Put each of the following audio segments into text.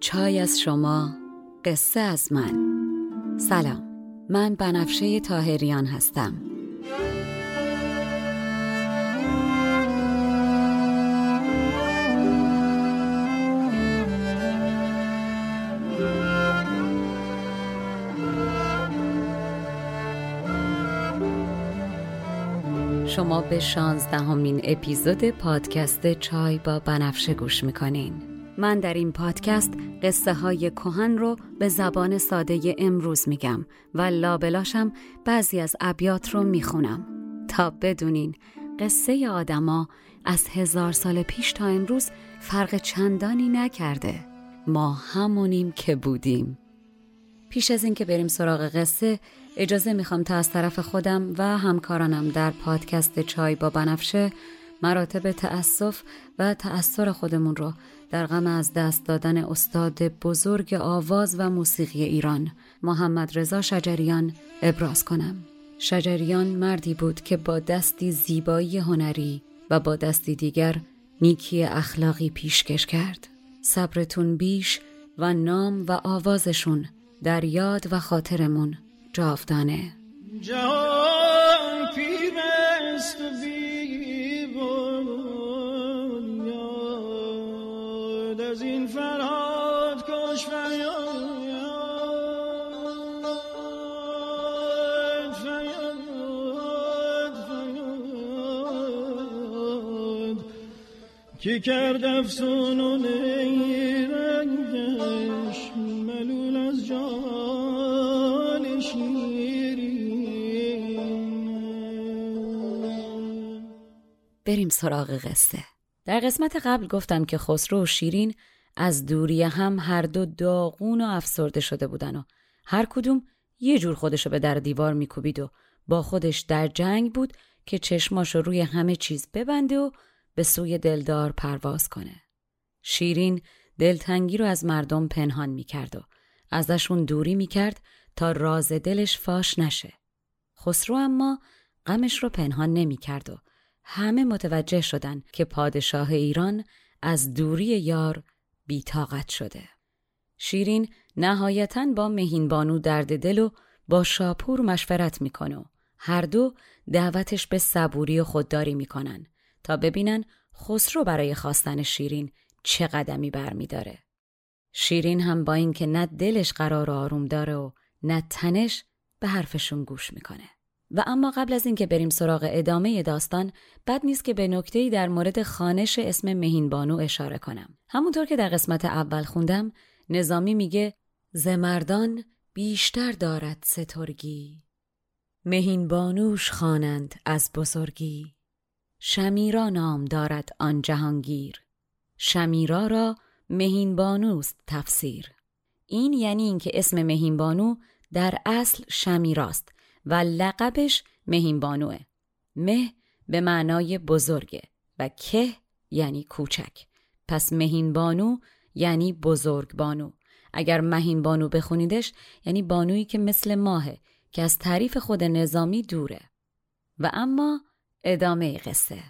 چای از شما قصه از من. سلام من بنفشه تاهریان هستم. شما به شانزدهمین اپیزود پادکست چای با بنفشه گوش می‌کنین. من در این پادکست قصه های کهن رو به زبان ساده امروز میگم و لابلاشم بعضی از ابیات رو می‌خونم. تا بدونین قصه آدما از هزار سال پیش تا امروز فرق چندانی نکرده. ما همونیم که بودیم. پیش از اینکه بریم سراغ قصه اجازه می‌خوام تا از طرف خودم و همکارانم در پادکست چای با بنفشه مراتب تأسف و تأثیر خودمون رو در غم از دست دادن استاد بزرگ آواز و موسیقی ایران. محمد رضا شجریان ابراز کنم. شجریان مردی بود که با دستی زیبایی هنری و با دستی دیگر نیکی اخلاقی پیشکش کرد. صبرتون بیش و نام و آوازشون در یاد و خاطرمون جاودانه. جهان پیوست که کرد افسون و نیرنگش؟ ملول از جان شیرین. بریم سراغ قصه. در قسمت قبل گفتم که خسرو و شیرین از دوری هم هر دو داغون و افسرده شده بودن و هر کدوم یه جور خودشو به در دیوار میکوبید و با خودش در جنگ بود که چشماشو روی همه چیز ببنده و به سوی دلدار پرواز کنه. شیرین دلتنگی رو از مردم پنهان می‌کرد و ازشون دوری می‌کرد تا راز دلش فاش نشه. خسرو اما غمش رو پنهان نمی‌کرد و همه متوجه شدن که پادشاه ایران از دوری یار بیتاقت شده. شیرین نهایتا با مهینبانو درد دل و با شاپور مشورت می‌کنه هر دو دعوتش به صبوری و خودداری می‌کنن تا ببینن خسرو برای خواستن شیرین چه قدمی برمیداره. شیرین هم با اینکه نه دلش قرار آروم داره و نه تنش به حرفشون گوش می‌کنه. و اما قبل از اینکه بریم سراغ ادامه داستان بد نیست که به نکته‌ای در مورد خانش اسم مهینبانو اشاره کنم. همونطور که در قسمت اول خوندم نظامی میگه زمردان بیشتر دارد سترگی. مهینبانوش خوانند از بزرگی. شمیرا نام دارد آن جهانگیر. شمیرا را مهینبانوست تفسیر. این یعنی اینکه اسم مهینبانو در اصل شمیراست و لقبش مهینبانوه. مه به معنای بزرگه و که یعنی کوچک. پس مهینبانو یعنی بزرگ بانو اگر مهین بانو بخونیدش یعنی بانویی که مثل ماهه که از تعریف خود نظامی دوره. و اما ادامه قصه.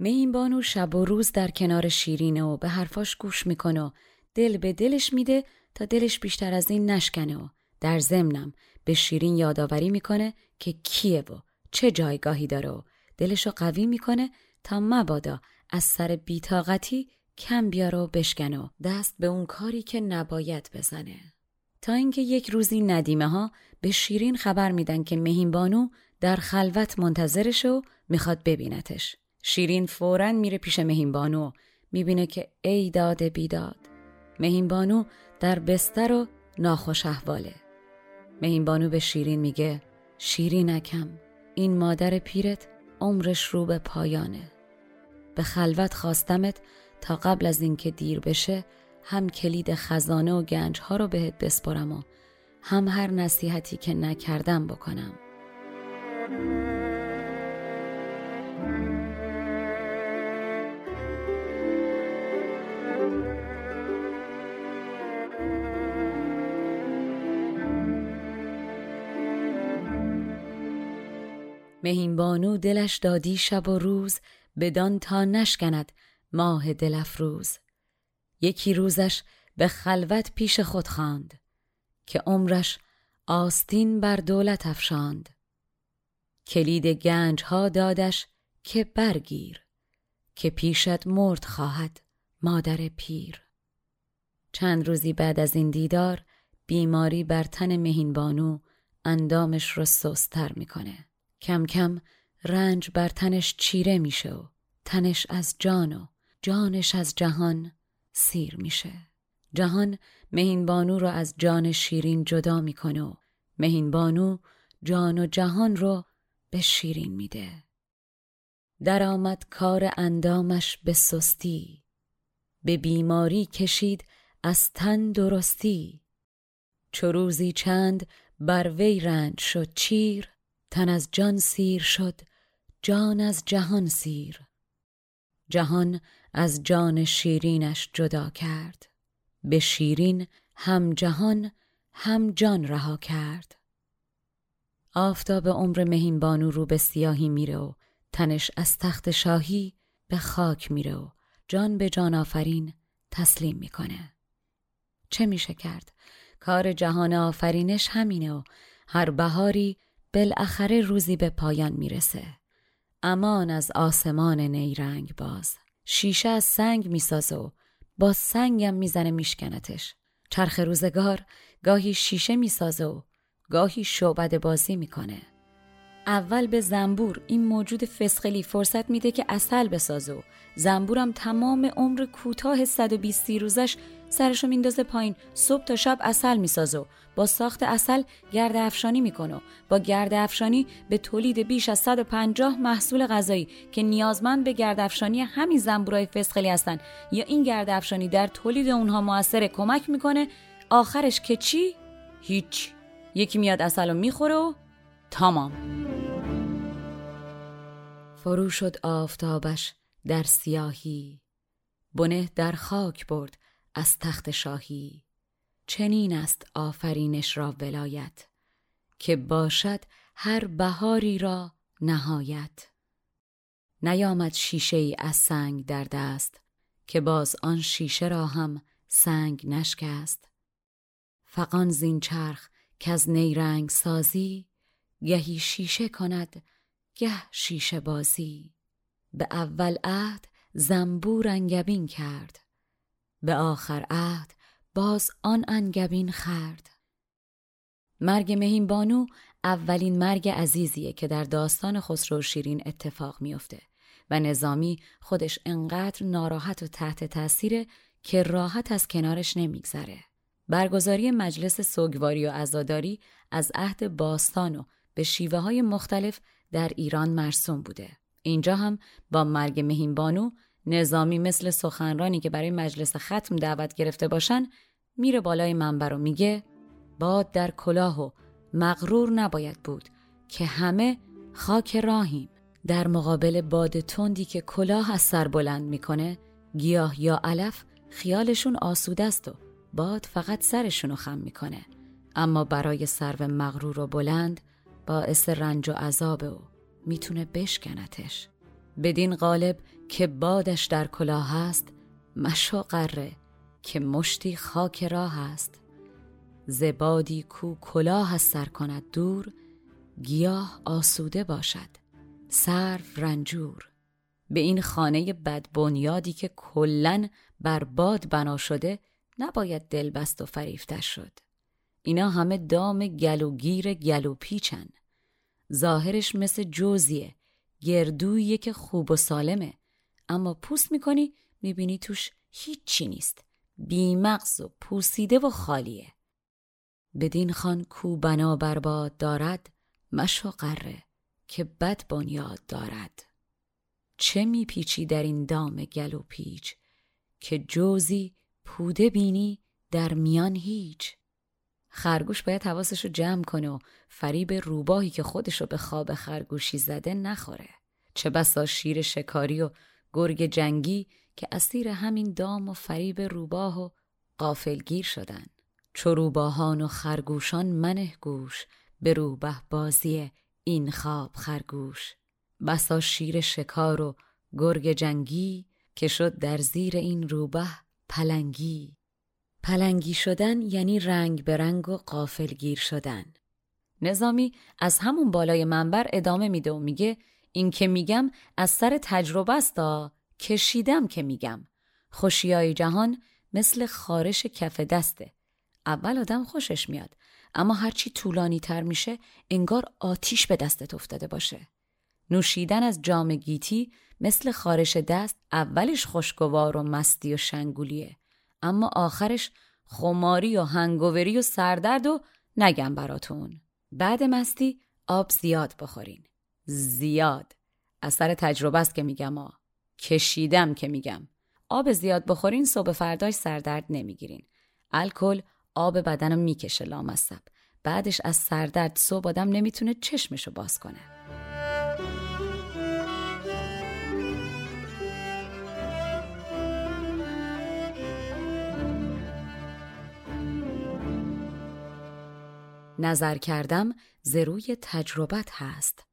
مهین بانو شب و روز در کنار شیرینه و به حرفاش گوش می‌کنه و دل به دلش میده تا دلش بیشتر از این نشکنه و در ضمنم به شیرین یادآوری می‌کنه که کیه و چه جایگاهی داره و دلشو قوی می‌کنه تا مبادا از سر بیتاقتی کم بیاره و بشکنه و دست به اون کاری که نباید بزنه. تا اینکه یک روزی ندیمه ها به شیرین خبر میدن که مهین بانو در خلوت منتظرش و می‌خواد ببینتش. شیرین فورا میره پیش مهین بانو می‌بینه که ای داد بیداد مهین بانو در بستر و ناخوش احواله. مهین بانو به شیرین میگه شیرینکم این مادر پیرت عمرش رو به پایانه. به خلوت خواستمت تا قبل از اینکه دیر بشه هم کلید خزانه و گنج ها رو بهت بسپرم و هم هر نصیحتی که نکردم بکنم. مهین بانو دلش دادی شب و روز بدان تا نشکند ماه دل افروز. یکی روزش به خلوت پیش خود خواند که عمرش آستین بر دولت افشاند. کلید گنج ها دادش که برگیر که پیشت مرد خواهد مادر پیر. چند روزی بعد از این دیدار بیماری بر تن مهین بانو اندامش رو سستر می‌کنه. کم کم رنج بر تنش چیره میشه و تنش از جان و جانش از جهان سیر میشه. جهان مهین بانو رو از جان شیرین جدا می‌کنه و مهین بانو جان و جهان رو به شیرین میده. درآمد کار اندامش به سستی به بیماری کشید از تن درستی. چو روزی چند بر وی رنج شد چیر تن از جان سیر شد جان از جهان سیر. جهان از جان شیرینش جدا کرد. به شیرین هم جهان هم جان رها کرد. آفتاب عمر مهین بانو رو به سیاهی میره و تنش از تخت شاهی به خاک میره و جان به جان آفرین تسلیم می‌کنه. چه میشه کرد؟ کار جهان آفرینش همینه و هر بهاری بالاخره روزی به پایان می‌رسه. امان از آسمان نیرنگ باز. شیشه از سنگ می‌سازه و با سنگم می‌زنه میشکنتش چرخ روزگار گاهی شیشه می‌سازه و گاهی شعبد بازی می‌کنه. اول به زنبور این موجود فسخلی فرصت میده که اصل بسازه و زنبورم تمام عمر کوتاه 120 روزش سرشو میندازه پایین. صبح تا شب اصل می‌سازه و با ساخت اصل گرد افشانی می‌کنه با گرد افشانی به تولید بیش از 150 محصول غذایی که نیازمند به گرد افشانی همین زنبورای فسخلی هستن. یا این گرد افشانی در تولید اونها موثر کمک می‌کنه آخرش که چی؟ هیچ. یکی میاد اصل رو می‌خوره و تمام. فرو شد آفتابش در سیاهی. بنه در خاک برد. از تخت شاهی. چنین است آفرینش را ولایت که باشد هر بهاری را نهایت. نیامد شیشه ای از سنگ در دست که باز آن شیشه را هم سنگ نشکست. فقان زین چرخ که از نیرنگ سازی گهی شیشه کند گه شیشه بازی. به اول عهد زنبور انگبین کرد. به آخر عهد باز آن انگبین خرد مرگ مهین بانو اولین مرگ عزیزیه که در داستان خسرو شیرین اتفاق میافته و نظامی خودش انقدر ناراحت و تحت تاثیره که راحت از کنارش نمیگذره. برگزاری مجلس سوگواری و عزاداری از عهد باستان و به شیوه های مختلف در ایران مرسوم بوده. اینجا هم با مرگ مهین بانو نظامی مثل سخنرانی که برای مجلس ختم دعوت گرفته باشن میره بالای منبر و میگه باد در کلاه و مغرور نباید بود که همه خاک راهیم. در مقابل باد تندی که کلاه از سر بلند می‌کنه گیاه یا علف خیالشون آسوده است و باد فقط سرشونو خم می‌کنه. اما برای سرو مغرور و بلند باعث رنج و عذابه و می‌تونه بشکنتش بدین قالب که بادش در کلاه هست مشو قره که مشتی خاک راه است. زبادی کو کلاه از سر کند دور گیاه آسوده باشد سر رنجور. به این خانه بدبنیادی که کلن بر باد بنا شده نباید دل بست و فریفتش شد. اینا همه دام گلوگیر گلو پیچن ظاهرش مثل جوزیه گردویی که خوب و سالمه. اما پوست می‌کنی می‌بینی توش هیچی نیست. بیمغز و پوسیده و خالیه. بدین خان کو بنا برباد دارد مشو قره که بد بنیاد دارد. چه میپیچی در این دام گل پیچ که جوزی پوده بینی در میان هیچ؟ خرگوش باید حواسش رو جمع کنه و فریب روباهی که خودش رو به خواب خرگوشی زده نخوره. چه بسا شیر شکاری و گرگ جنگی که اسیر همین دام و فریب روباه و قافلگیر شدن. چو روباهان و خرگوشان منه گوش به روبه بازی این خواب خرگوش. بسا شیر شکار و گرگ جنگی که شد در زیر این روبه پلنگی. پلنگی شدن یعنی رنگ به رنگ و قافلگیر شدن. نظامی از همون بالای منبر ادامه میده و میگه این که میگم از سر تجربه است کشیدم که میگم. خوشیای جهان مثل خارش کف دسته. اول آدم خوشش میاد اما هرچی طولانی تر میشه انگار آتیش به دستت افتاده باشه. نوشیدن از جام گیتی مثل خارش دست اولش خوشگوار و مستی و شنگولیه. اما آخرش خماری و هنگووری و سردرد و نگم براتون. بعد مستی آب زیاد بخورین. زیاد. اثر تجربه است که میگم آ کشیدم که میگم. آب زیاد بخورین صبح فرداش سردرد نمی‌گیرین. الکل آب بدن می‌کشه لامصب. بعدش از سردرد صبح آدم نمی‌تونه چشمشو باز کنه. نظر کردم زروی تجربت هست.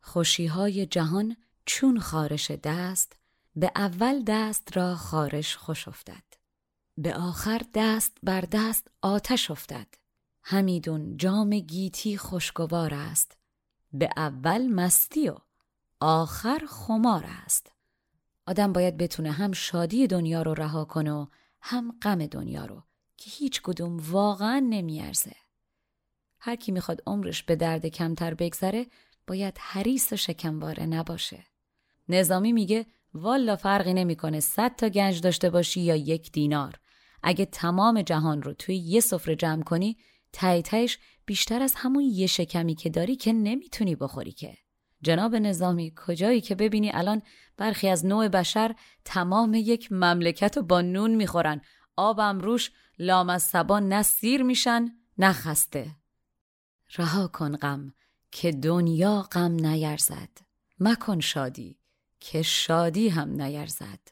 خوشیهای جهان چون خارش دست به اول دست را خارش خوش افتد. به آخر دست بر دست آتش افتد. همیدون جام گیتی خوشگوار است. به اول مستی و آخر خمار است. آدم باید بتونه هم شادی دنیا رو رها کنه و هم غم دنیا رو که هیچ کدوم واقعا نمیارزه. هر کی می‌خواد عمرش به درد کمتر بگذره باید حریص و شکمواره نباشه. نظامی میگه والا فرقی نمی‌کنه صد تا گنج داشته باشی یا یک دینار. اگه تمام جهان رو توی یه سفره جمع کنی تایی بیشتر از همون یه شکمی که داری که نمی‌تونی بخوری که. جناب نظامی کجایی که ببینی الان برخی از نوع بشر تمام یک مملکت رو با نون می‌خورن. آبم روش لام از سبا نه سیر میشن نه خسته. رها کن غم که دنیا غم نیرزد. مکن شادی که شادی هم نیرزد.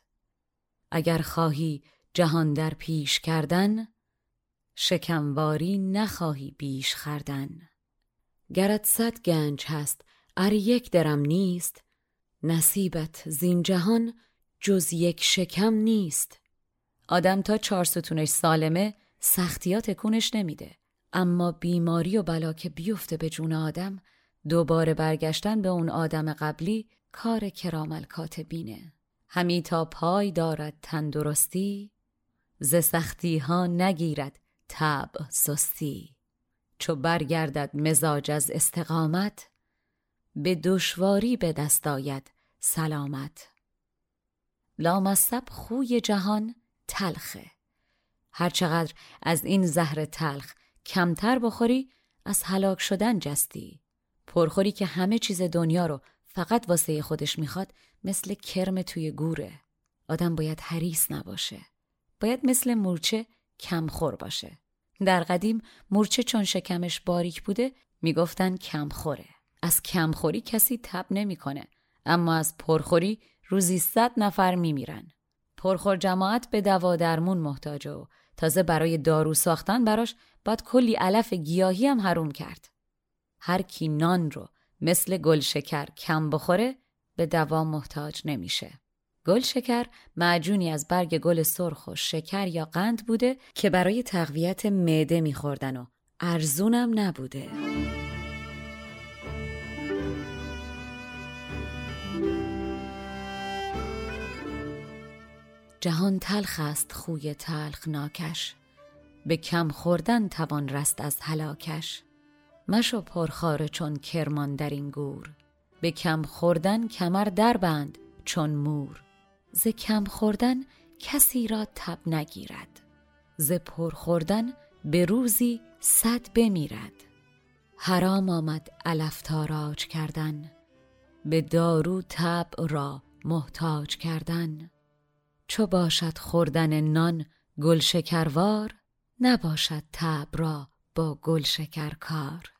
اگر خواهی جهان در پیش کردن شکمواری نخواهی بیش خردن گرت صد گنج هست ار یک درم نیست. نصیبت زین جهان جز یک شکم نیست. آدم تا چهار ستونش سالمه سختیات تکونش نمیده. اما بیماری و بلا که بیفته به جون آدم دوباره برگشتن به اون آدم قبلی کار کرامل کاتبینه همی تا پای دارد تندرستی ز سختی ها نگیرد تب سستی. چو برگردد مزاج از استقامت به دشواری به دست آید سلامت. لامصب خوی جهان تلخه. هرچقدر از این زهر تلخ کمتر بخوری از هلاک شدن جستی. پرخوری که همه چیز دنیا رو فقط واسه خودش می‌خواد مثل کرم توی گوره. آدم باید حریص نباشه. باید مثل مورچه کمخور باشه. در قدیم مورچه چون شکمش باریک بوده می‌گفتن کمخوره. از کمخوری کسی تب نمی‌کنه اما از پرخوری روزی صد نفر میمیرن. پرخور جماعت به دوا درمون محتاجه و تازه برای دارو ساختن براش باید کلی علف گیاهی هم حروم کرد. هر کی نان رو مثل گل شکر کم بخوره به دوا محتاج نمیشه. گل شکر معجونی از برگ گل سرخ و شکر یا قند بوده که برای تقویت معده میخوردن و ارزونم نبوده. جهان تلخ است خوی تلخ ناکش. به کم خوردن توان رست از هلاکش. مشو پرخاره چون کرمان در این گور. به کم خوردن کمر دربند چون مور. ز کم خوردن کسی را تب نگیرد. ز پر خوردن به روزی صد بمیرد. حرام آمد علف تاراج کردن. به دارو تب را محتاج کردن. چو باشد خوردن نان گل شکروار نباشد تب را با گل شکر کار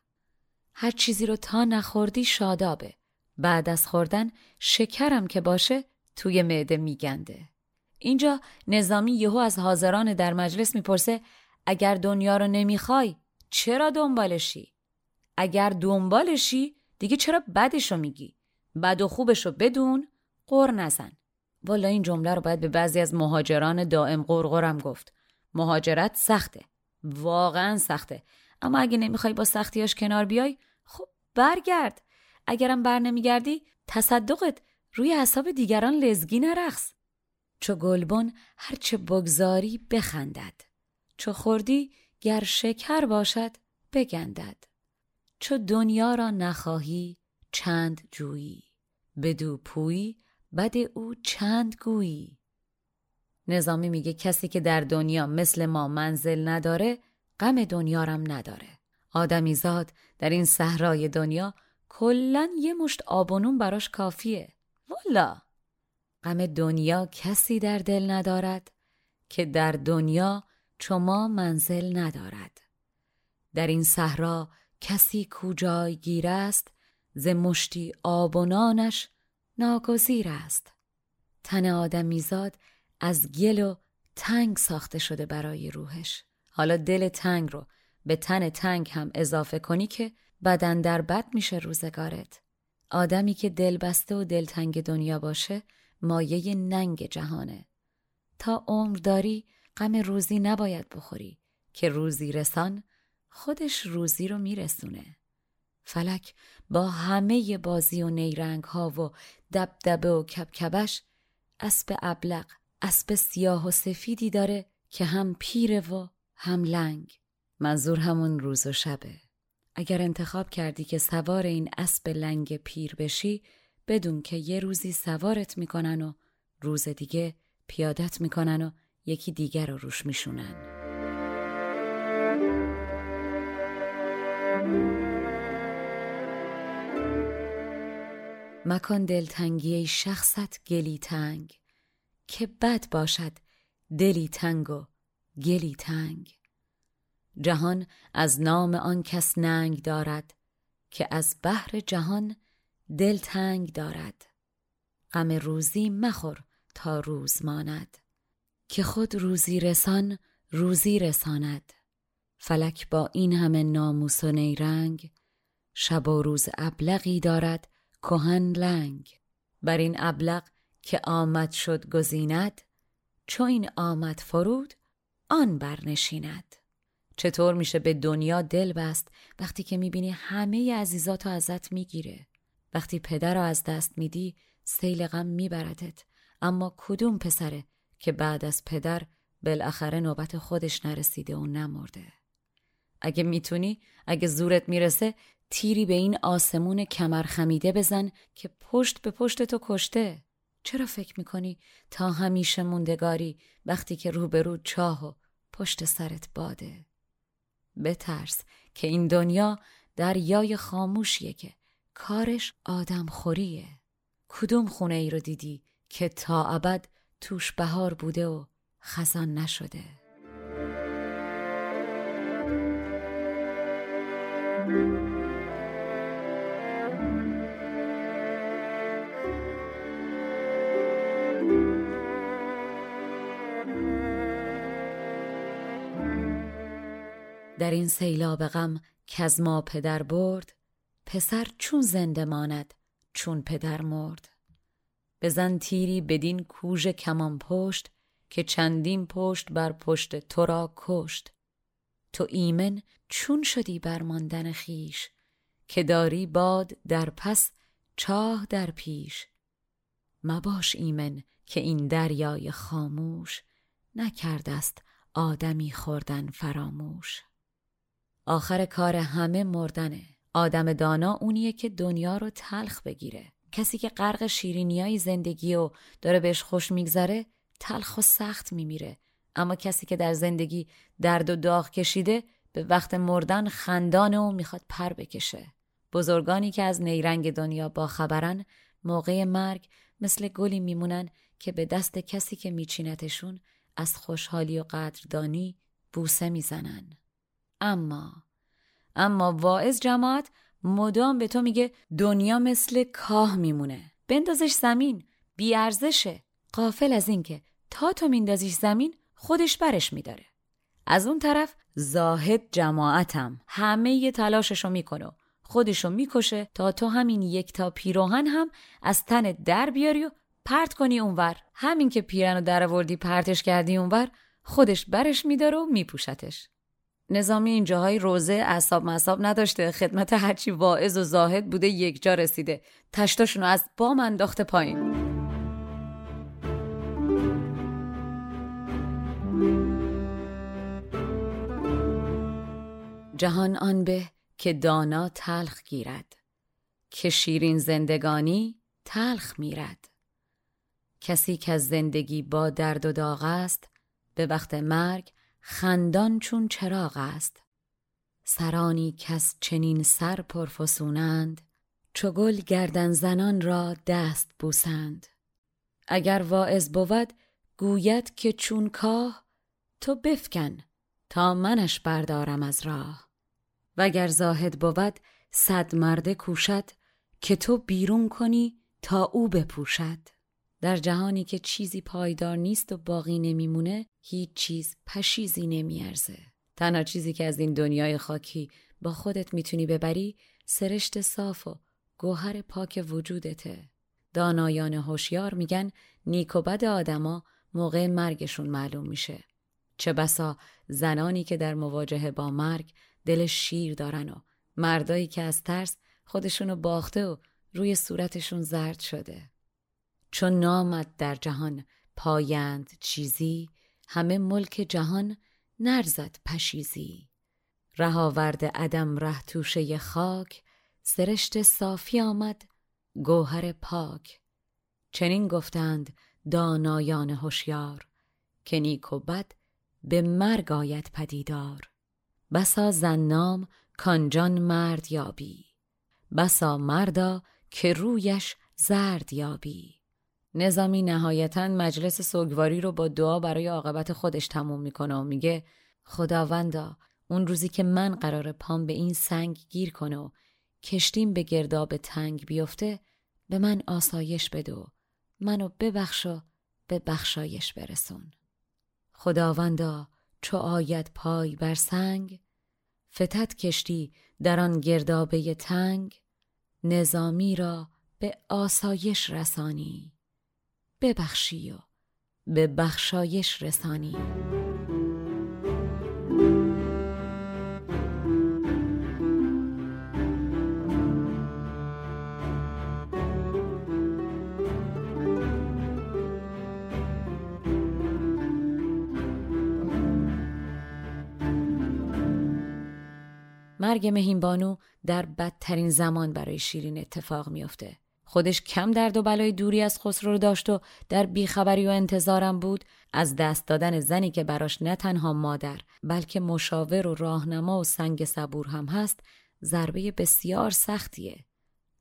هر چیزی رو تا نخوردی شادابه بعد از خوردن شکرم که باشه توی معده میگنده اینجا نظامی یهو از حاضران در مجلس می‌پرسه اگر دنیا رو نمی‌خوای چرا دنبالشی؟ اگر دنبالشی دیگه چرا بدشو میگی؟ بد و خوبشو بدون قر نزن والا این جمله رو باید به بعضی از مهاجران دائم قرقرم گفت. مهاجرت سخته. واقعا سخته. اما اگه نمی‌خوای با سختیاش کنار بیای خب برگرد. اگرم بر نمیگردی تصدقت روی حساب دیگران لزگی نرخص چو گلبن هرچه بگذاری بخندد. چو خوردی گر شکر باشد بگندد. چو دنیا را نخواهی چند جویی. بدو پویی بد او چند گویی. نظامی میگه کسی که در دنیا مثل ما منزل نداره غم دنیارم نداره. آدمی زاد در این صحرای دنیا کلا یه مشت آبونون براش کافیه. والا! غم دنیا کسی در دل ندارد که در دنیا چما منزل ندارد. در این صحرا کسی کجای گیر است ز مشتی آب و نانش ناگزیر است. تن آدمیزاد از گل و تنگ ساخته شده برای روحش. حالا دل تنگ رو به تن تنگ هم اضافه کنی که بدن در بد میشه روزگارت. آدمی که دل بسته و دلتنگ دنیا باشه مایه ننگ جهانه. تا عمر داری غم روزی نباید بخوری که روزی رسان خودش روزی رو میرسونه. فلک با همه بازی و نیرنگ ها و دبدبه و کبکبش اسب ابلق اسب سیاه و سفیدی داره که هم پیره و هم لنگ. منظور همون روز و شبه. اگر انتخاب کردی که سوار این اسب لنگ پیر بشی بدون که یه روزی سوارت می‌کنن و روز دیگه پیادت می‌کنن و یکی دیگر رو روش میشونن. مکان دلتنگی شخصت گلی تنگ که بد باشد دلی تنگ و گلی تنگ. جهان از نام آن کس ننگ دارد که از بحر جهان دل تنگ دارد. غم روزی مخور تا روز ماند که خود روزی رسان روزی رساند. فلک با این همه ناموس و نیرنگ شب و روز ابلغی دارد کهن لنگ. بر این ابلق که آمد شد گزیند چو این آمد فرود آن برنشیند. چطور میشه به دنیا دل بست وقتی که می‌بینی همه عزیزاتو ازت می‌گیره؟ وقتی پدر رو از دست میدی سیل غم میبردت. اما کدوم پسره که بعد از پدر بالاخره نوبت خودش نرسیده و نمرده؟ اگه می‌تونی اگه زورت می‌رسه تیری به این آسمون کمر خمیده بزن که پشت به پشت تو کشته. چرا فکر می‌کنی تا همیشه موندگاری وقتی که روبرو چاه و پشت سرت باده؟ بترس که این دنیا دریای خاموشیه که کارش آدم خوریه کدوم خونه ای رو دیدی که تا ابد توش بهار بوده و خزان نشده؟ در این سیلاب غم از ما پدر برد پسر چون زنده ماند چون پدر مرد. بزن تیری بدین کوژ کمان پشت که چندین پشت بر پشت تو را کشت. تو ایمن چون شدی بر ماندن خیش که داری باد در پس چاه در پیش. مباش ایمن که این دریای خاموش نکرده است آدمی خوردن فراموش. آخر کار همه مردنه. آدم دانا اونیه که دنیا رو تلخ بگیره. کسی که غرق شیرینیای زندگی و داره بهش خوش میگذره تلخ و سخت میمیره. اما کسی که در زندگی درد و داغ کشیده به وقت مردن خندانه و می‌خواد پر بکشه. بزرگانی که از نیرنگ دنیا با خبرن موقع مرگ مثل گلی میمونن که به دست کسی که میچینتشون از خوشحالی و قدردانی بوسه می‌زنن. اما اما واعظ جماعت مدام به تو میگه دنیا مثل کاه میمونه. بندازش زمین بیارزشه قافل از اینکه تا تو میندازیش زمین خودش برش میداره. از اون طرف زاهد جماعتم همه یه تلاششو می‌کنه. خودشو می‌کشه تا تو همین یک تا پیروهن هم از تن در بیاری و پرت کنی اونور. همین که پیرن و در پرتش کردی اونور خودش برش میداره و میپوشتش. نظامی این جاهای روزه اصاب مصاب نداشته. خدمت هرچی واعظ و زاهد بوده یک جا رسیده. تشتاشونو از بام انداخته پایین. جهان آن به که دانا تلخ گیرد. که شیرین زندگانی تلخ میرد. کسی که از زندگی با درد و داغ است به وقت مرگ خندان چون چراغ است. سرانی کس چنین سر پرفسونند چو گل گردن زنان را دست بوسند. اگر واعظ بود گوید که چون کاه تو بفکن تا منش بردارم از راه. وگر زاهد بود صد مرده کوشد که تو بیرون کنی تا او بپوشد. در جهانی که چیزی پایدار نیست و باقی نمیمونه هیچ چیز پشیزی نمیارزه. تنها چیزی که از این دنیای خاکی با خودت می‌تونی ببری سرشت صاف و گوهر پاک وجودته. دانایان هوشیار میگن نیک و بد آدما موقع مرگشون معلوم میشه. چه بسا زنانی که در مواجهه با مرگ دل شیر دارن و مردایی که از ترس خودشونو باخته و روی صورتشون زرد شده. چون نامد در جهان پایند چیزی همه ملک جهان نرزد پشیزی. رهاورد عدم ره توشه خاک سرشت صافی آمد گوهر پاک. چنین گفتند دانایان هوشیار که نیک و بد به مرگ آید پدیدار. بسا زنام کانجان مرد یابی بسا مردا که رویش زرد یابی. نظامی نهایتا مجلس سوگواری رو با دعا برای عاقبت خودش تموم می‌کنه و میگه خداوندا اون روزی که من قرار پام به این سنگ گیر کنه و کشتیم به گرداب تنگ بیفته به من آسایش بده و منو ببخش و به بخشایش برسون. خداوندا چو آید پای بر سنگ فتت کشتی در آن گردابه تنگ نظامی را به آسایش رسانی. ببخشی و به بخشایش رسانی مرگ مهین در بدترین زمان برای شیرین اتفاق میافته. خودش کم درد و بلای دوری از خسرو رو داشت و در بیخبری و انتظارم بود از دست دادن زنی که براش نه تنها مادر بلکه مشاور و راهنما و سنگ صبور هم هست ضربه بسیار سختیه.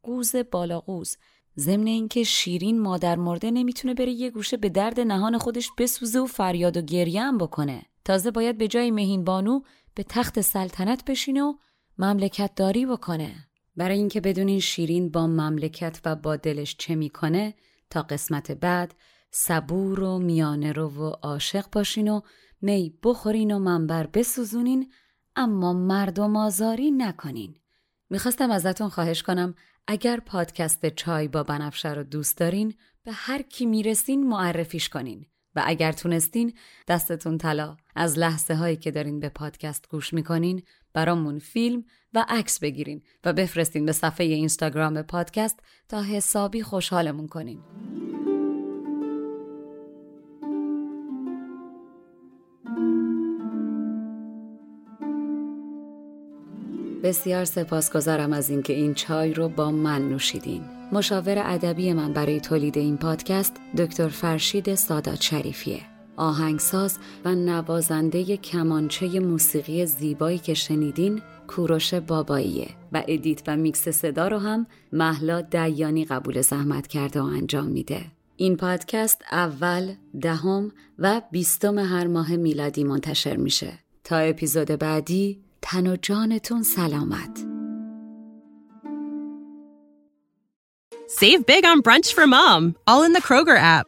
قوز بالا قوز. ضمن اینکه شیرین مادر مرده نمی‌تونه بره یه گوشه به درد نهان خودش بسوزه و فریاد و گریه هم بکنه. تازه باید به جای مهین بانو به تخت سلطنت بشینه و مملکت داری بکنه. برای اینکه بدونین شیرین با مملکت و با دلش چه می‌کنه تا قسمت بعد صبور و میانه رو و عاشق باشین و می بخورین و منبر بسوزونین اما مردم آزاری نکنین. می‌خواستم ازتون خواهش کنم اگر پادکست چای با بنفشه رو دوست دارین به هر کی می‌رسین معرفیش کنین. و اگر تونستین دستتون طلا. از لحظه هایی که دارین به پادکست گوش می‌کنین برامون فیلم و عکس بگیرین و بفرستین به صفحه اینستاگرام پادکست تا حسابی خوشحالمون کنین. بسیار سپاسگزارم از اینکه این چای رو با من نوشیدین. مشاور ادبی من برای تولید این پادکست دکتر فرشید سادات شریفیه. آهنگساز و نوازنده کمانچه موسیقی زیبایی که شنیدین کوروش باباییه و ادیت و میکس صدا رو هم محلا دیانی قبول زحمت کرده و انجام میده این پادکست اول، دهم و بیستم هر ماه میلادی منتشر میشه. تا اپیزود بعدی تن و جانتون سلامت. Save big on brunch for mom, all in the Kroger app.